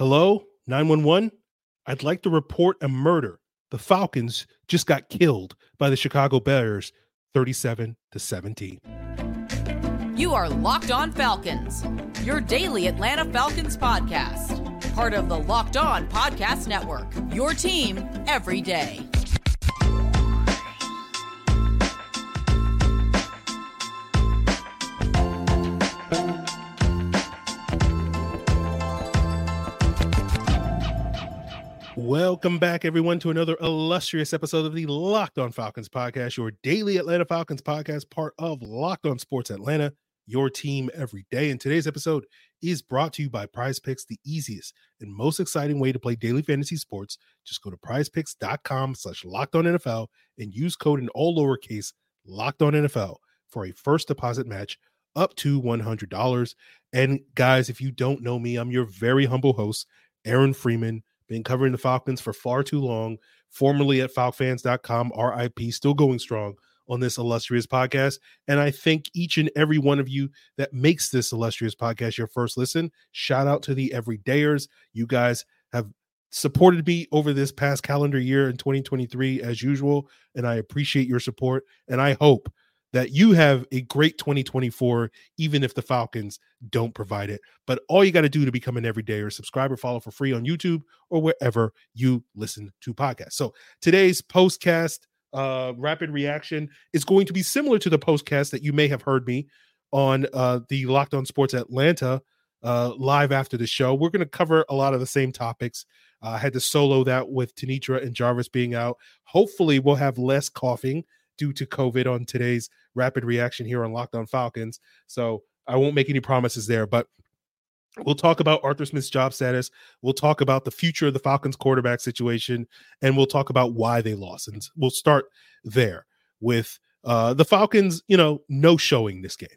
Hello, 911. I'd like to report a murder. The Falcons just got killed by the Chicago Bears 37 to 17. You are Locked On Falcons, your daily Atlanta Falcons podcast. Part of the Locked On Podcast Network, your team every day. Welcome back, everyone, to another illustrious episode of the Locked On Falcons podcast, your daily Atlanta Falcons podcast, part of Locked On Sports Atlanta, your team every day. And today's episode is brought to you by Prize Picks, the easiest and most exciting way to play daily fantasy sports. Just go to prizepicks.com slash locked on NFL and use code in all lowercase locked on NFL for a first deposit match up to $100. And guys, if you don't know me, I'm your very humble host, Aaron Freeman been covering the Falcons for far too long. Formerly at FalcFans.com, RIP, still going strong on this illustrious podcast. And I thank each and every one of you that makes this illustrious podcast your first listen. Shout out to the everydayers. You guys have supported me over this past calendar year in 2023 as usual. And I appreciate your support. And I hope that you have a great 2024, even if the Falcons don't provide it. But all you got to do to become an everyday or subscribe or follow for free on YouTube or wherever you listen to podcasts. So today's postcast uh, rapid reaction is going to be similar to the postcast that you may have heard me on uh, the Locked On Sports Atlanta uh, live after the show. We're going to cover a lot of the same topics. I had to solo that with Tanitra and Jarvis being out. Hopefully, we'll have less coughing due to COVID on today's rapid reaction here on Locked On Falcons. So I won't make any promises there, but We'll talk about Arthur Smith's job status. We'll talk about the future of the Falcons quarterback situation, and we'll talk about why they lost. And we'll start there with uh, the Falcons, you know, no showing this game.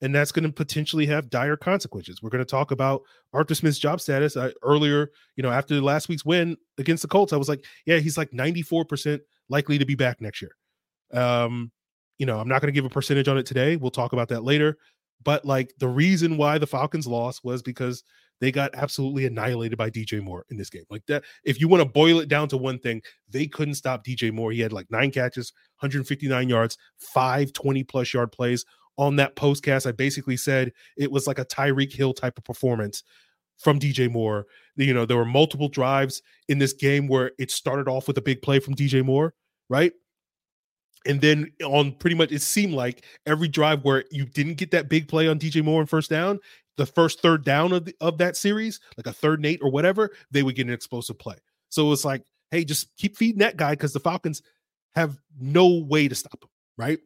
And that's going to potentially have dire consequences. We're going to talk about Arthur Smith's job status. I, earlier, you know, after last week's win against the Colts, I was like, yeah, he's like 94% likely to be back next year. Um, you know, I'm not going to give a percentage on it today. We'll talk about that later. But like the reason why the Falcons lost was because they got absolutely annihilated by DJ Moore in this game. Like that, if you want to boil it down to one thing, they couldn't stop DJ Moore. He had like nine catches, 159 yards, five 20 plus yard plays. On that postcast, I basically said it was like a Tyreek Hill type of performance from DJ Moore. You know, there were multiple drives in this game where it started off with a big play from DJ Moore, right? And then on pretty much it seemed like every drive where you didn't get that big play on DJ Moore and first down, the first third down of the, of that series, like a third and eight or whatever, they would get an explosive play. So it was like, hey, just keep feeding that guy because the Falcons have no way to stop him, right?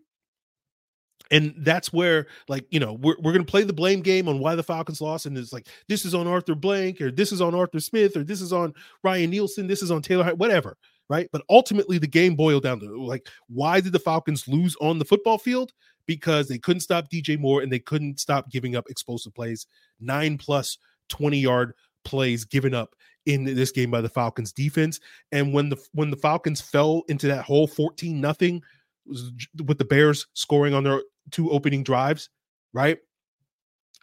And that's where, like, you know, we're, we're going to play the blame game on why the Falcons lost. And it's like, this is on Arthur Blank, or this is on Arthur Smith, or this is on Ryan Nielsen, this is on Taylor, whatever right? But ultimately, the game boiled down to like, why did the Falcons lose on the football field? Because they couldn't stop DJ Moore and they couldn't stop giving up explosive plays. Nine plus 20 yard plays given up in this game by the Falcons defense. And when the when the Falcons fell into that whole 14 nothing with the Bears scoring on their two opening drives, right?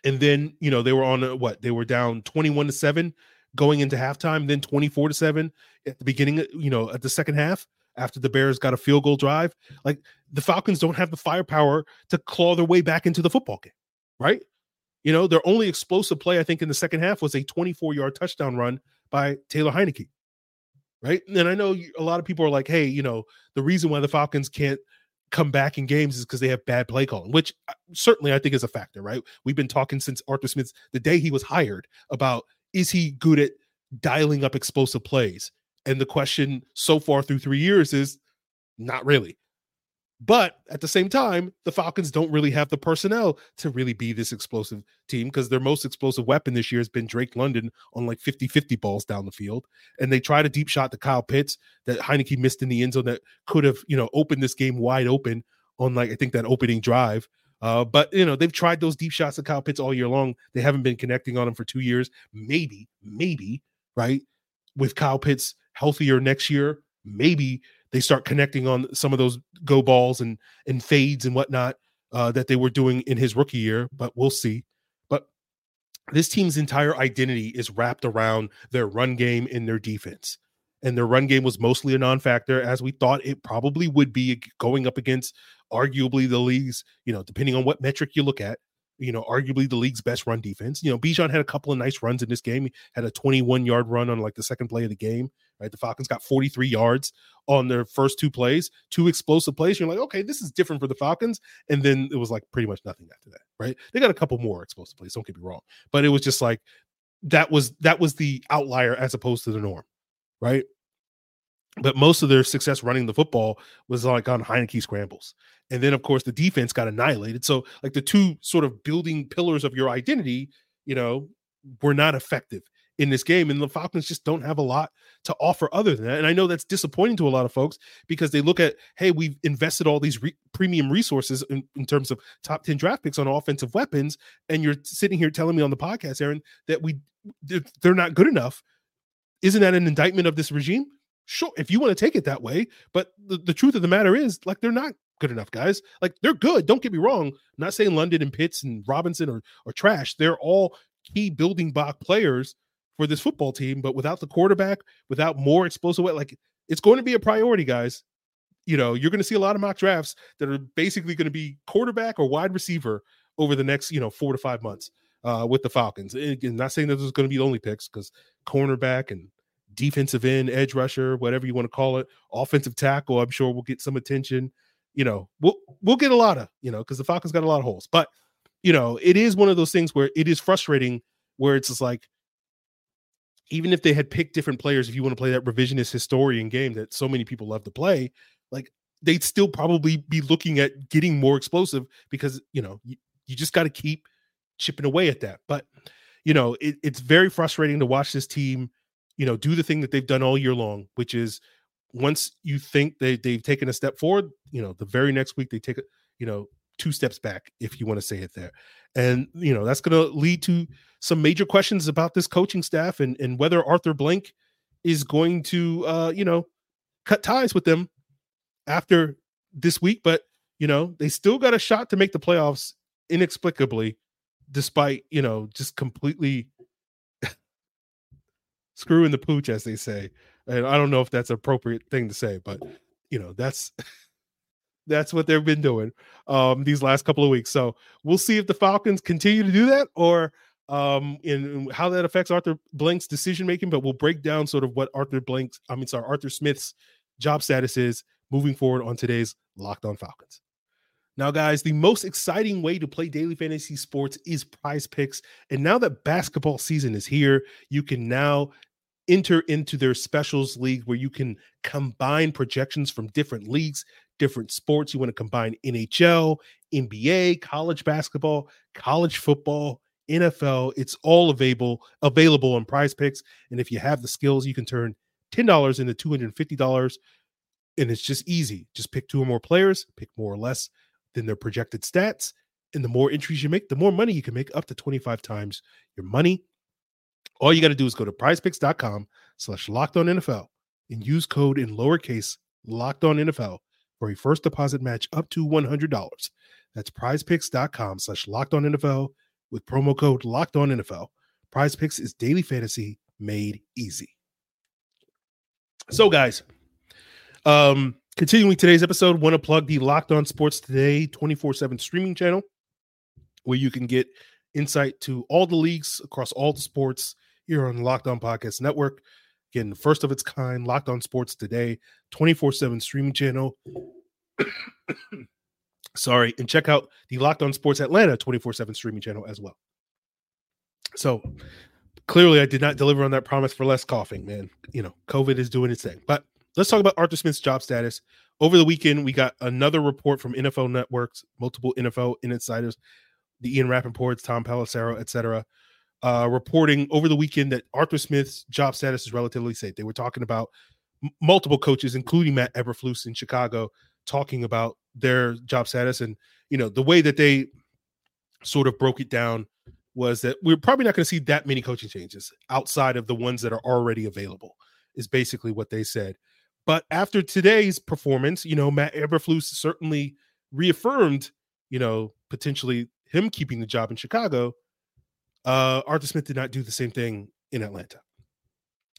And then, you know, they were on a, what? They were down 21 to 7 going into halftime, then 24 to 7 at the beginning, you know, at the second half after the Bears got a field goal drive. Like the Falcons don't have the firepower to claw their way back into the football game, right? You know, their only explosive play, I think, in the second half was a 24 yard touchdown run by Taylor Heinicke, right? And I know a lot of people are like, hey, you know, the reason why the Falcons can't come back in games is because they have bad play calling, which uh, certainly I think is a factor, right? We've been talking since Arthur Smith's the day he was hired about is he good at dialing up explosive plays? And the question so far through three years is not really. But at the same time, the Falcons don't really have the personnel to really be this explosive team because their most explosive weapon this year has been Drake London on like 50 50 balls down the field. And they tried a deep shot to Kyle Pitts that Heinicke missed in the end zone that could have, you know, opened this game wide open on like, I think that opening drive. Uh, but you know, they've tried those deep shots at Kyle Pitts all year long. They haven't been connecting on them for two years. Maybe, maybe, right? With Kyle Pitts healthier next year, maybe they start connecting on some of those go balls and and fades and whatnot uh, that they were doing in his rookie year. But we'll see. But this team's entire identity is wrapped around their run game and their defense. And their run game was mostly a non factor, as we thought it probably would be going up against arguably the league's, you know, depending on what metric you look at, you know, arguably the league's best run defense. You know, Bijan had a couple of nice runs in this game. He had a 21 yard run on like the second play of the game. Right. The Falcons got 43 yards on their first two plays, two explosive plays. You're like, okay, this is different for the Falcons. And then it was like pretty much nothing after that. Right. They got a couple more explosive plays. Don't get me wrong. But it was just like that was that was the outlier as opposed to the norm. Right but most of their success running the football was like on Heinicke scrambles. And then, of course, the defense got annihilated. So, like the two sort of building pillars of your identity, you know, were not effective in this game. And the Falcons just don't have a lot to offer other than that. And I know that's disappointing to a lot of folks because they look at, hey, we've invested all these re- premium resources in, in, terms of top 10 draft picks on offensive weapons. And you're sitting here telling me on the podcast, Aaron, that we they're not good enough. Isn't that an indictment of this regime? Sure, if you want to take it that way. But the, the truth of the matter is, like, they're not good enough, guys. Like they're good. Don't get me wrong. I'm not saying London and Pitts and Robinson are, are trash. They're all key building block players for this football team. But without the quarterback, without more explosive, like it's going to be a priority, guys. You know, you're going to see a lot of mock drafts that are basically going to be quarterback or wide receiver over the next, you know, four to five months uh, with the Falcons. And again, not saying that there's going to be the only picks because cornerback and defensive end, edge rusher, whatever you want to call it, offensive tackle, I'm sure will get some attention you know, we'll we'll get a lot of, you know, because the Falcons got a lot of holes. But you know, it is one of those things where it is frustrating where it's just like even if they had picked different players, if you want to play that revisionist historian game that so many people love to play, like they'd still probably be looking at getting more explosive because you know you, you just got to keep chipping away at that. But you know, it, it's very frustrating to watch this team, you know, do the thing that they've done all year long, which is once you think they they've taken a step forward, you know, the very next week they take you know, two steps back, if you want to say it there. And you know, that's gonna lead to some major questions about this coaching staff and and whether Arthur Blank is going to uh, you know, cut ties with them after this week. But you know, they still got a shot to make the playoffs inexplicably, despite, you know, just completely screwing the pooch, as they say and I don't know if that's an appropriate thing to say, but you know, that's that's what they've been doing um these last couple of weeks. So we'll see if the Falcons continue to do that or um in how that affects Arthur Blank's decision making, but we'll break down sort of what Arthur Blank's I mean sorry, Arthur Smith's job status is moving forward on today's Locked On Falcons. Now, guys, the most exciting way to play daily fantasy sports is prize picks. And now that basketball season is here, you can now enter into their specials league where you can combine projections from different leagues, different sports. You want to combine NHL, NBA, college basketball, college football, NFL. It's all available available on Prize Picks, and if you have the skills, you can turn ten dollars into two hundred and fifty dollars. And it's just easy. Just pick two or more players, pick more or less than their projected stats. And the more entries you make, the more money you can make up to 25 times your money. All you got to do is go to prizepicks.com slash locked on NFL and use code in lowercase locked on NFL for a first deposit match up to $100. That's prizepicks.com slash locked on NFL with promo code locked on NFL. Prize Picks is daily fantasy made easy. So, guys, um, continuing today's episode, want to plug the Locked On Sports Today 24 7 streaming channel where you can get insight to all the leagues across all the sports here on the Locked On Podcast Network. Again, the first of its kind, Locked On Sports Today, 24 7 streaming channel. Sorry, and check out the Locked On Sports Atlanta 24 7 streaming channel as well. So clearly, I did not deliver on that promise for less coughing, man. You know, COVID is doing its thing. But let's talk about Arthur Smith's job status. Over the weekend, we got another report from NFL networks, multiple NFL insiders, the Ian Rapoports, Tom Pelissero, etc uh, reporting over the weekend that Arthur Smith's job status is relatively safe. They were talking about m- multiple coaches, including Matt Eberflus in Chicago, talking about their job status. And, you know, the way that they sort of broke it down was that we're probably not going to see that many coaching changes outside of the ones that are already available, is basically what they said. But after today's performance, you know, Matt Eberflus certainly reaffirmed, you know, potentially him keeping the job in Chicago uh, Arthur Smith did not do the same thing in Atlanta.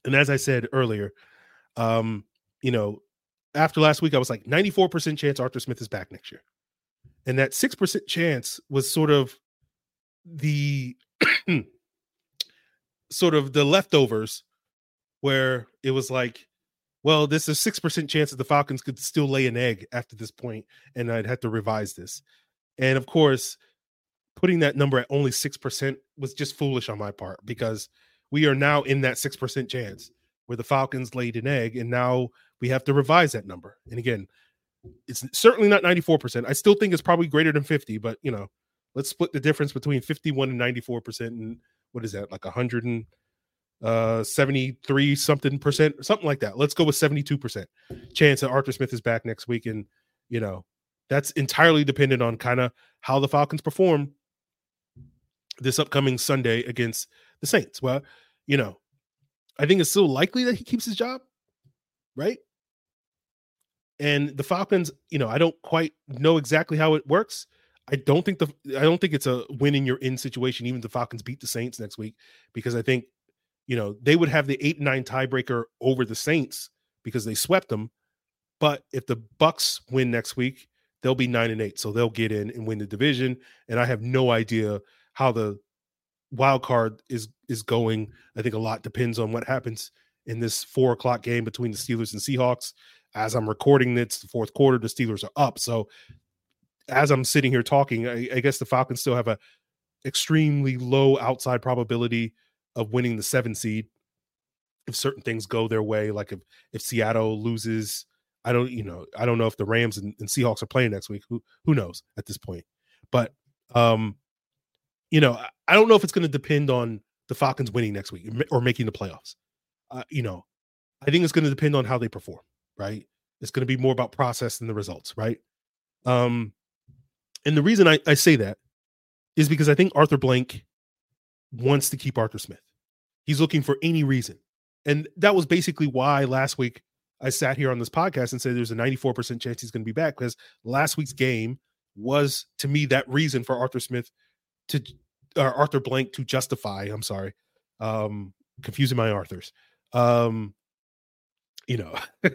And as I said earlier, um, you know, after last week, I was like 94% chance Arthur Smith is back next year. And that 6% chance was sort of the sort of the leftovers where it was like, well, there's a 6% chance that the Falcons could still lay an egg after this point, and I'd have to revise this. And of course, putting that number at only 6% was just foolish on my part because we are now in that 6% chance where the Falcons laid an egg, and now we have to revise that number. And again, it's certainly not 94%. I still think it's probably greater than 50, but you know, let's split the difference between 51 and 94% and what is that, like 100 and uh 73 something percent something like that let's go with 72 percent chance that arthur smith is back next week and you know that's entirely dependent on kind of how the falcons perform this upcoming sunday against the saints well you know i think it's still likely that he keeps his job right and the falcons you know i don't quite know exactly how it works I don't think the I don't think it's a win in your in situation. Even the Falcons beat the Saints next week because I think you know, they would have the eight nine tiebreaker over the Saints because they swept them. But if the Bucs win next week, they'll be nine and eight, so they'll get in and win the division. And I have no idea how the wild card is is going. I think a lot depends on what happens in this four o'clock game between the Steelers and Seahawks. As I'm recording this, the fourth quarter, the Steelers are up. So as I'm sitting here talking, I, I guess the Falcons still have a extremely low outside probability of winning the seven seed if certain things go their way like if if seattle loses i don't you know i don't know if the rams and, and seahawks are playing next week who who knows at this point but um you know i don't know if it's going to depend on the falcons winning next week or making the playoffs uh, you know i think it's going to depend on how they perform right it's going to be more about process than the results right um and the reason I, I say that is because i think arthur blank wants to keep Arthur Smith. He's looking for any reason. And that was basically why last week I sat here on this podcast and said there's a 94% chance he's going to be back because last week's game was to me that reason for Arthur Smith to or Arthur Blank to justify, I'm sorry. Um confusing my Arthurs. Um you know,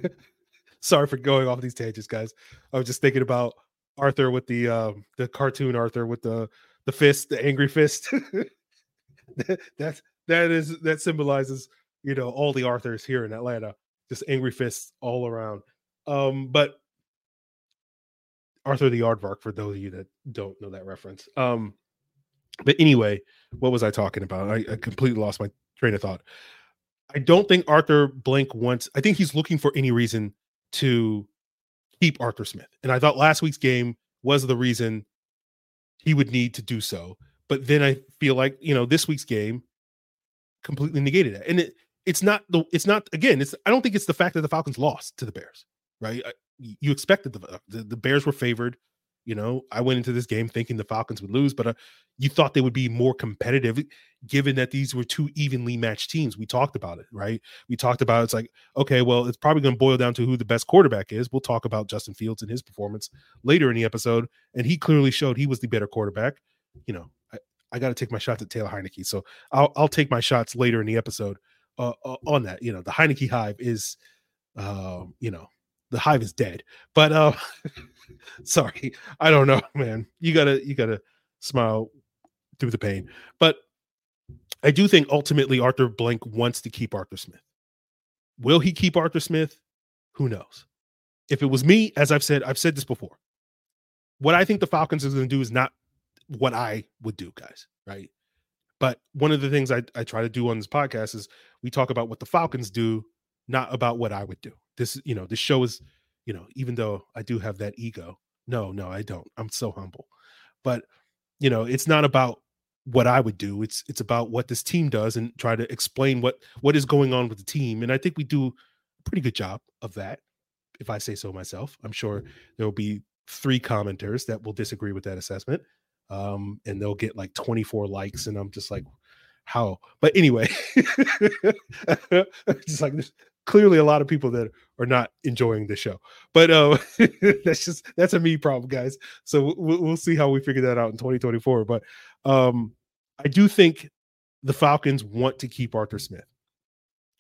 sorry for going off these tangents guys. I was just thinking about Arthur with the um the cartoon Arthur with the the fist, the angry fist. that that is that symbolizes you know all the Arthurs here in Atlanta, just angry fists all around. Um, but Arthur the Aardvark, for those of you that don't know that reference. Um, but anyway, what was I talking about? I, I completely lost my train of thought. I don't think Arthur Blank wants. I think he's looking for any reason to keep Arthur Smith, and I thought last week's game was the reason he would need to do so. But then I feel like you know this week's game completely negated that, and it it's not the it's not again it's I don't think it's the fact that the Falcons lost to the Bears, right? You expected the uh, the, the Bears were favored. You know, I went into this game thinking the Falcons would lose, but uh, you thought they would be more competitive given that these were two evenly matched teams. We talked about it, right? We talked about it's like, okay, well, it's probably going to boil down to who the best quarterback is. We'll talk about Justin Fields and his performance later in the episode. And he clearly showed he was the better quarterback. You know, I got to take my shots at Taylor Heinicke. So I'll I'll take my shots later in the episode uh, uh, on that. You know, the Heinicke hive is, uh, you know, the hive is dead. But uh, sorry, I don't know, man. You gotta you gotta smile through the pain. But I do think ultimately Arthur Blank wants to keep Arthur Smith. Will he keep Arthur Smith? Who knows? If it was me, as I've said, I've said this before. What I think the Falcons is going to do is not what I would do, guys, right? But one of the things I, I try to do on this podcast is we talk about what the Falcons do, not about what I would do. This, you know, this show is, you know, even though I do have that ego, no, no, I don't. I'm so humble. But, you know, it's not about what I would do. It's it's about what this team does and try to explain what what is going on with the team. And I think we do a pretty good job of that, if I say so myself. I'm sure there will be three commenters that will disagree with that assessment um, and they'll get like 24 likes, and I'm just like, how? But anyway, just like there's clearly a lot of people that are not enjoying the show, but uh, that's just that's a me problem, guys. So we'll, we'll see how we figure that out in 2024. But um, I do think the Falcons want to keep Arthur Smith.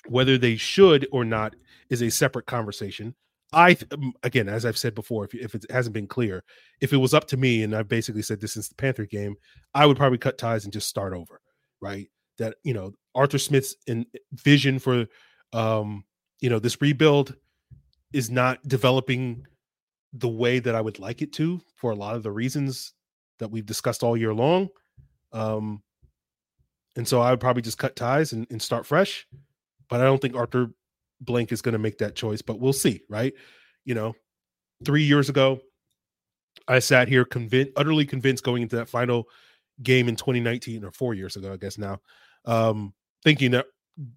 Whether they should or not is a separate conversation. I um, again, as I've said before, if, if it hasn't been clear, if it was up to me, and I've basically said this since the Panther game, I would probably cut ties and just start over. Right? That you know Arthur Smith's in vision for um, you know this rebuild is not developing the way that I would like it to for a lot of the reasons that we've discussed all year long. Um, and so I would probably just cut ties and, and start fresh. But I don't think Arthur Blank is going to make that choice, but we'll see, right? You know, three years ago, I sat here convinced, utterly convinced going into that final game in 2019 or four years ago, I guess now, um, thinking that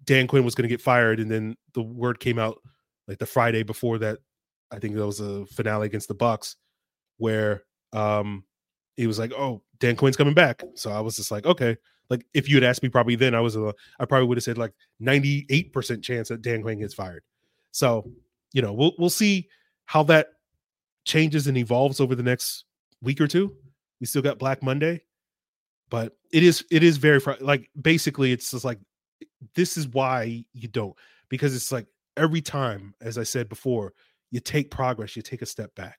Dan Quinn was going to get fired. And then the word came out like the Friday before that. I think that was a finale against the Bucs where um, he was like, "Oh, Dan Quinn's coming back." So I was just like, "Okay." Like if you had asked me probably then, I was a, I probably would have said like ninety eight percent chance that Dan Quinn gets fired. So you know, we'll we'll see how that changes and evolves over the next week or two. We still got Black Monday, but it is it is very fr- like basically it's just like this is why you don't because it's like every time, as I said before, you take progress, you take a step back.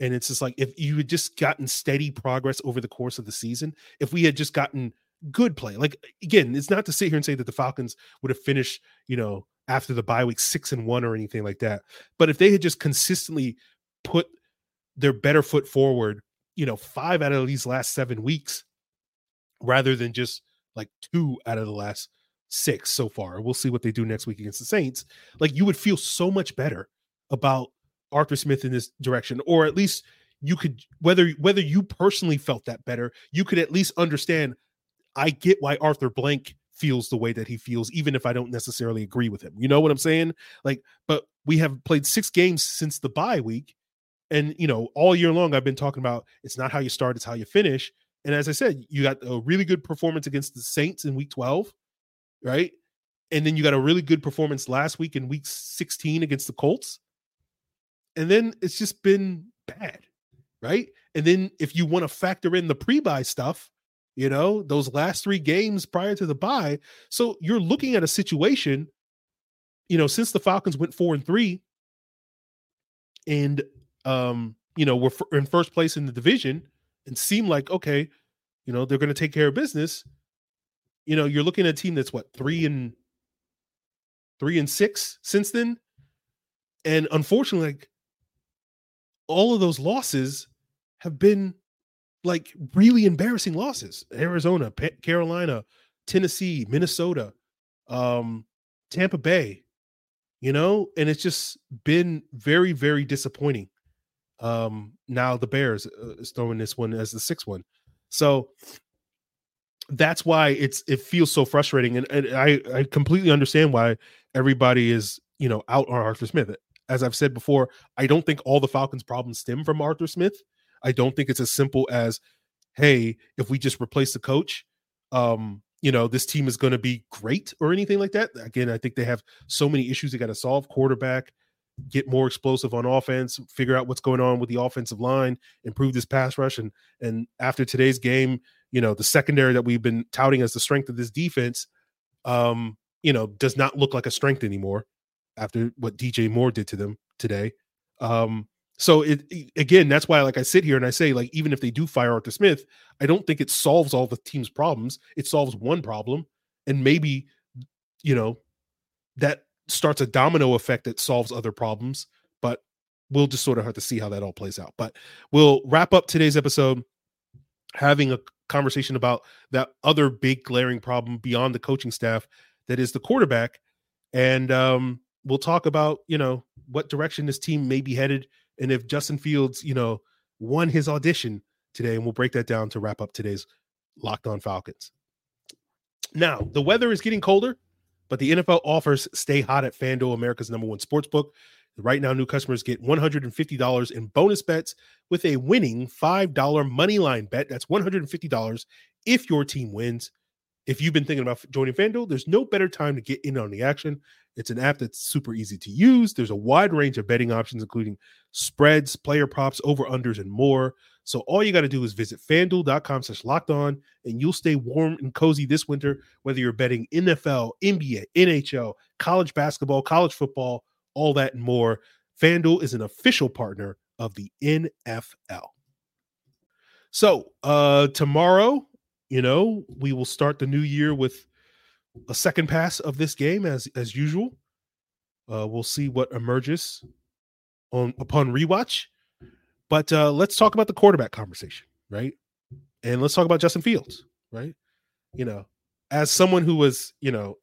And it's just like if you had just gotten steady progress over the course of the season, if we had just gotten good play, like again, it's not to sit here and say that the Falcons would have finished, you know, after the bye week six and one or anything like that. But if they had just consistently put their better foot forward, you know, five out of these last seven weeks, rather than just like two out of the last six so far. We'll see what they do next week against the Saints. Like you would feel so much better about Arthur Smith in this direction, or at least you could whether whether you personally felt that better, you could at least understand. I get why Arthur Blank feels the way that he feels, even if I don't necessarily agree with him. You know what I'm saying? Like, but we have played six games since the bye week. And you know, all year long I've been talking about it's not how you start, it's how you finish. And as I said, you got a really good performance against the Saints in week 12 right? And then you got a really good performance last week in week 16 against the Colts. And then it's just been bad, right? And then if you want to factor in the pre-bye stuff, you know, those last three games prior to the buy, so you're looking at a situation, you know, since the Falcons went 4 and 3 and um, you know, we're in first place in the division and seem like okay, you know, they're going to take care of business you know, you're looking at a team that's what three and three and six since then. And unfortunately, like all of those losses have been like really embarrassing losses. Arizona, Carolina, Tennessee, Minnesota, um, Tampa Bay, you know, and it's just been very, very disappointing. Um, now the Bears uh, is throwing this one as the sixth one. So that's why it's it feels so frustrating and, and I, I completely understand why everybody is you know out on arthur smith. As i've said before i don't think all the falcons problems stem from arthur smith. I don't think it's as simple as hey if we just replace the coach um you know this team is going to be great or anything like that. Again i think they have so many issues they got to solve. Quarterback get more explosive on offense figure out what's going on with the offensive line improve this pass rush and and after today's game you know the secondary that we've been touting as the strength of this defense um you know does not look like a strength anymore after what DJ Moore did to them today. Um so it again that's why like I sit here and I say like even if they do fire Arthur Smith I don't think it solves all the team's problems. It solves one problem and maybe you know that starts a domino effect that solves other problems but we'll just sort of have to see how that all plays out. But we'll wrap up today's episode having a conversation about that other big glaring problem beyond the coaching staff that is the quarterback. And um, we'll talk about you know what direction this team may be headed and if justin fields you know won his audition today and we'll break that down to wrap up today's locked on falcons. Now the weather is getting colder but the nfl offers stay hot at fanduel america's number one sports book Right now, new customers get $150 in bonus bets with a winning $5 money line bet. That's $150 if your team wins. if you've been thinking about joining FanDuel, there's no better time to get in on the action. It's an app that's super easy to use. There's a wide range of betting options, including spreads, player props, over unders, and more. So all you got to do is visit fanduel.com slash locked on, and you'll stay warm and cozy this winter, whether you're betting NFL, NBA, NHL, college basketball, college football, all that and more. FanDuel is an official partner of the NFL. So uh tomorrow, you know, we will start the new year with a second pass of this game as as usual. Uh we'll see what emerges on upon rewatch. But uh let's talk about the quarterback conversation, right? And let's talk about Justin Fields, right? You know, as someone who was, you know,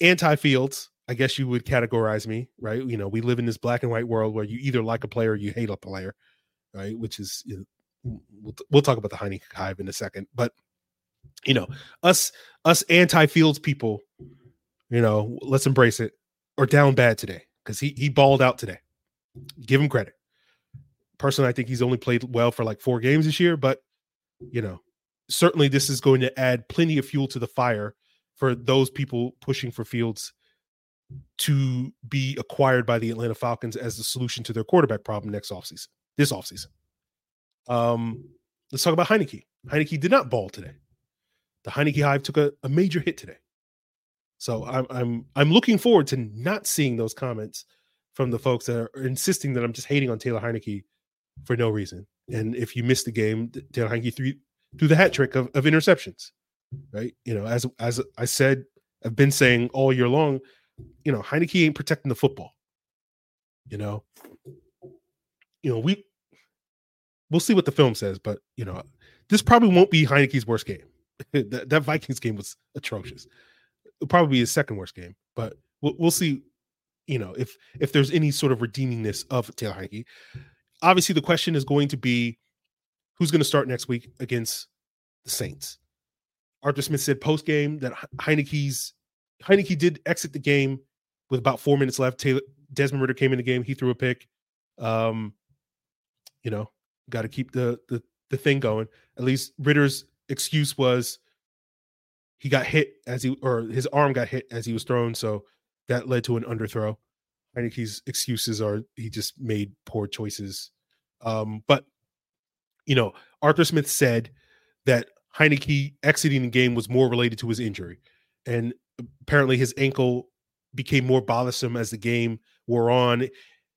anti Fields, I guess you would categorize me, right? You know, we live in this black and white world where you either like a player or you hate a player, right? Which is you know, we'll, we'll talk about the Heinicke hive in a second, but you know, us us anti Fields people, you know, let's embrace it. Or down bad today because he he balled out today. Give him credit. Personally, I think he's only played well for like four games this year, but you know, certainly this is going to add plenty of fuel to the fire for those people pushing for Fields to be acquired by the Atlanta Falcons as the solution to their quarterback problem next offseason, this offseason. Um, let's talk about Heinicke. Heinicke did not ball today. The Heinicke Hive took a, a major hit today. So I'm I'm I'm looking forward to not seeing those comments from the folks that are insisting that I'm just hating on Taylor Heinicke for no reason. And if you missed the game, Taylor Heinicke threw threw the hat trick of, of interceptions. Right. You know, as as I said, I've been saying all year long, you know, Heinicke ain't protecting the football. You know, you know, we we'll see what the film says, but you know, this probably won't be Heinicke's worst game. that, that, Vikings game was atrocious. It'll probably be his second worst game, but we'll, we'll see. You know, if if there's any sort of redeemingness of Taylor Heinicke. Obviously, the question is going to be who's going to start next week against the Saints. Arthur Smith said post game that Heinicke's Heinicke did exit the game with about four minutes left. Taylor Desmond Ridder came in the game. He threw a pick. Um, you know, got to keep the, the the thing going. At least Ridder's excuse was he got hit as he or his arm got hit as he was thrown, so that led to an underthrow. Heinicke's excuses are he just made poor choices. Um, but you know, Arthur Smith said that Heinicke exiting the game was more related to his injury. And apparently his ankle became more bothersome as the game wore on.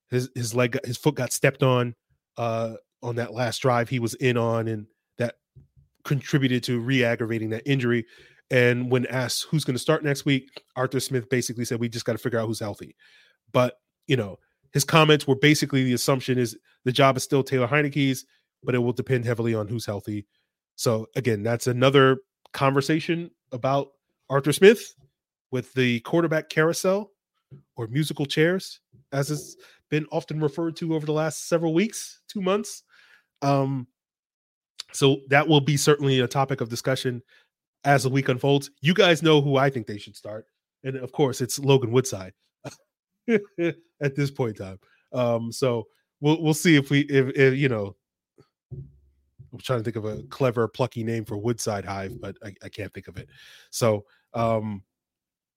His his leg, his foot got stepped on uh, on that last drive he was in on, and that contributed to re-aggravating that injury. And when asked who's going to start next week, Arthur Smith basically said, "We just got to figure out who's healthy." But you know, his comments were basically the assumption is the job is still Taylor Heinicke's, but it will depend heavily on who's healthy. So again, that's another conversation about Arthur Smith with the quarterback carousel or musical chairs, as it's been often referred to over the last several weeks, two months. Um, so that will be certainly a topic of discussion as the week unfolds. You guys know who I think they should start, and of course, it's Logan Woodside at this point in time. Um, so we'll we'll see if we if, if you know. I'm trying to think of a clever, plucky name for Woodside Hive, but I, I can't think of it. So um,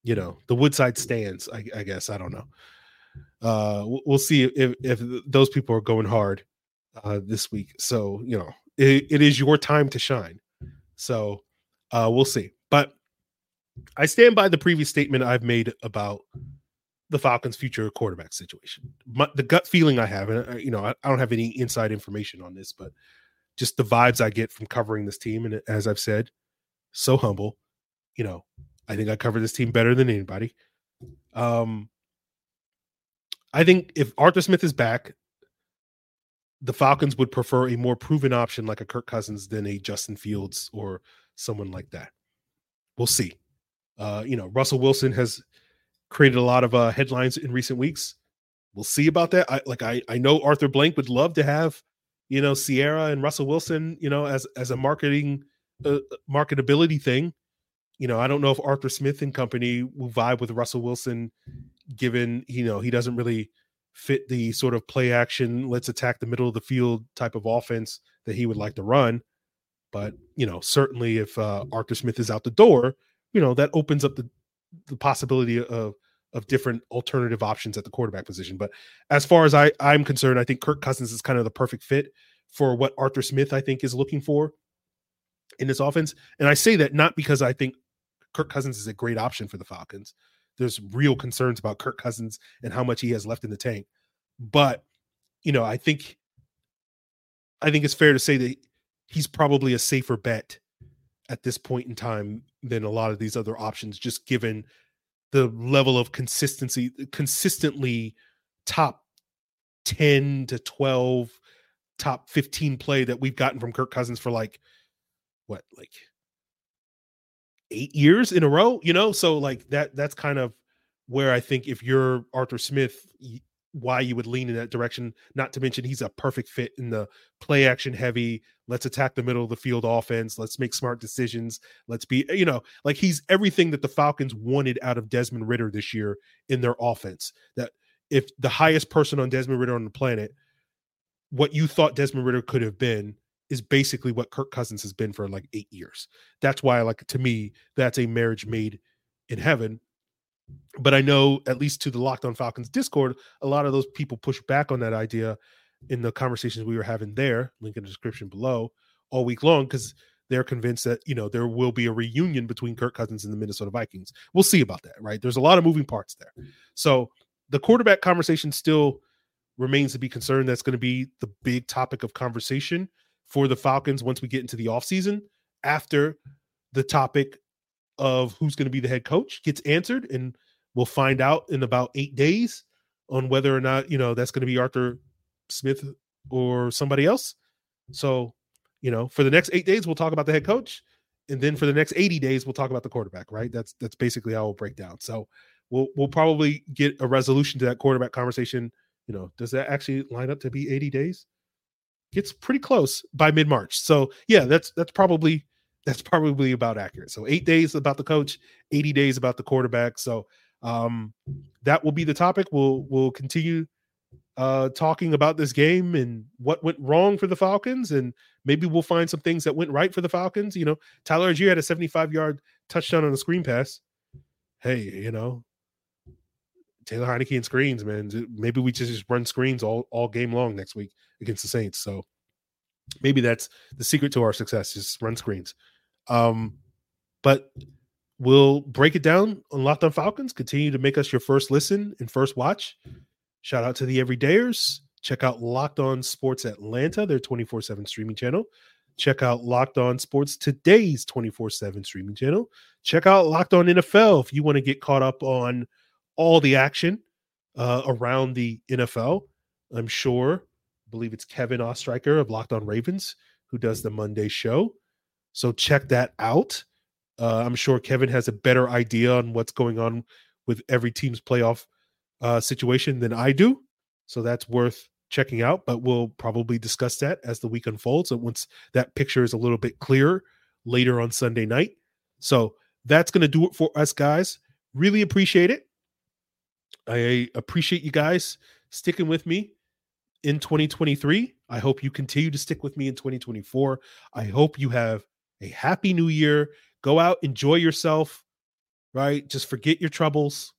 you know the Woodside stands. I, I guess I don't know. Uh, we'll see if if those people are going hard uh, this week. So you know it, it is your time to shine. So uh, we'll see. But I stand by the previous statement I've made about the Falcons' future quarterback situation. My, the gut feeling I have, and uh, you know, I, I, don't have any inside information on this, but just the vibes I get from covering this team, and as I've said, so humble. You know, I think I cover this team better than anybody. Um, I think if Arthur Smith is back, the Falcons would prefer a more proven option like a Kirk Cousins than a Justin Fields or someone like that. We'll see. Uh, you know, Russell Wilson has created a lot of uh, headlines in recent weeks. We'll see about that. I like I I know Arthur Blank would love to have, you know, Ciara and Russell Wilson, you know, as as a marketing uh, marketability thing you know, I don't know if Arthur Smith and company will vibe with Russell Wilson, given you know he doesn't really fit the sort of play action, let's attack the middle of the field type of offense that he would like to run. But you know, certainly if uh, Arthur Smith is out the door, you know, that opens up the the possibility of of different alternative options at the quarterback position. But as far as I I'm concerned, I think Kirk Cousins is kind of the perfect fit for what Arthur Smith I think is looking for in this offense. And I say that not because I think Kirk Cousins is a great option for the Falcons. There's real concerns about Kirk Cousins and how much he has left in the tank. But, you know, I think I think it's fair to say that he's probably a safer bet at this point in time than a lot of these other options, just given the level of consistency, consistently top 10 to 12, top 15 play that we've gotten from Kirk Cousins for like what, like eight years in a row, you know? So like that that's kind of where I think if you're Arthur Smith, why you would lean in that direction. Not to mention he's a perfect fit in the play action heavy. Let's attack the middle of the field offense. Let's make smart decisions. Let's be, you know, like he's everything that the Falcons wanted out of Desmond Ridder this year in their offense. That if the highest person on Desmond Ridder on the planet, what you thought Desmond Ridder could have been is basically what Kirk Cousins has been for like eight years. That's why, like, to me, that's a marriage made in heaven but I know at least to the Locked On Falcons Discord, a lot of those people push back on that idea in the conversations we were having there. Link in the description below all week long because they're convinced that you know there will be a reunion between Kirk Cousins and the Minnesota Vikings. We'll see about that, right? There's a lot of moving parts there. So the quarterback conversation still remains to be concerned. That's going to be the big topic of conversation for the Falcons once we get into the offseason after the topic of who's going to be the head coach gets answered, and we'll find out in about eight days on whether or not you know that's going to be Arthur Smith or somebody else. So, you know, for the next eight days, we'll talk about the head coach, and then for the next eighty days, we'll talk about the quarterback. Right? That's that's basically how we'll break down. So, we'll we'll probably get a resolution to that quarterback conversation. You know, does that actually line up to be eighty days? Gets pretty close by mid March. So, yeah, that's that's probably that's probably about accurate. So eight days about the coach, 80 days about the quarterback. So um, that will be the topic. We'll we'll continue uh, talking about this game and what went wrong for the Falcons, and maybe we'll find some things that went right for the Falcons. You know, Tyler Allgeier had a 75 yard touchdown on a screen pass. Hey, you know, Taylor Heinicke and screens, man. Maybe we just run screens all all game long next week against the Saints. So maybe that's the secret to our success: is run screens. Um, but we'll break it down on Locked On Falcons. Continue to make us your first listen and first watch. Shout out to the everydayers. Check out Locked On Sports Atlanta, their 24 7 streaming channel. Check out Locked On Sports Today's 24 7 streaming channel. Check out Locked On NFL if you want to get caught up on all the action uh, around the NFL. I'm sure, believe it's Kevin Ostreicher of Locked On Ravens who does the Monday show. So check that out. Uh, I'm sure Kevin has a better idea on what's going on with every team's playoff uh, situation than I do. So that's worth checking out. But we'll probably discuss that as the week unfolds. And once that picture is a little bit clearer later on Sunday night. So that's going to do it for us, guys. Really appreciate it. I appreciate you guys sticking with me in 2023. I hope you continue to stick with me in 2024. I hope you have a happy new year. Go out, enjoy yourself, right? Just forget your troubles.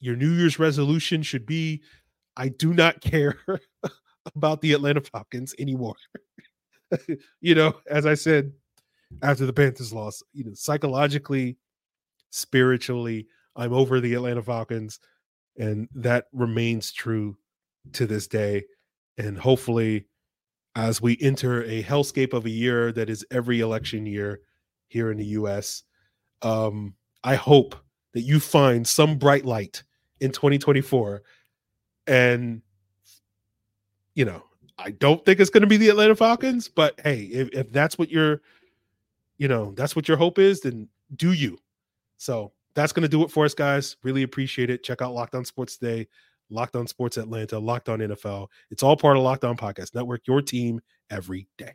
Your New Year's resolution should be I do not care about the Atlanta Falcons anymore. you know, as I said after the Panthers loss, you know, psychologically, spiritually, I'm over the Atlanta Falcons. And that remains true to this day. And hopefully, as we enter a hellscape of a year that is every election year here in the US. Um, I hope that you find some bright light in 2024. And, you know, I don't think it's going to be the Atlanta Falcons, but hey, if, if that's what your, you know, that's what your hope is, then do you. So that's going to do it for us, guys. Really appreciate it. Check out Locked On Sports today. Locked On Sports Atlanta, Locked On NFL. It's all part of Locked On Podcast Network, your team every day.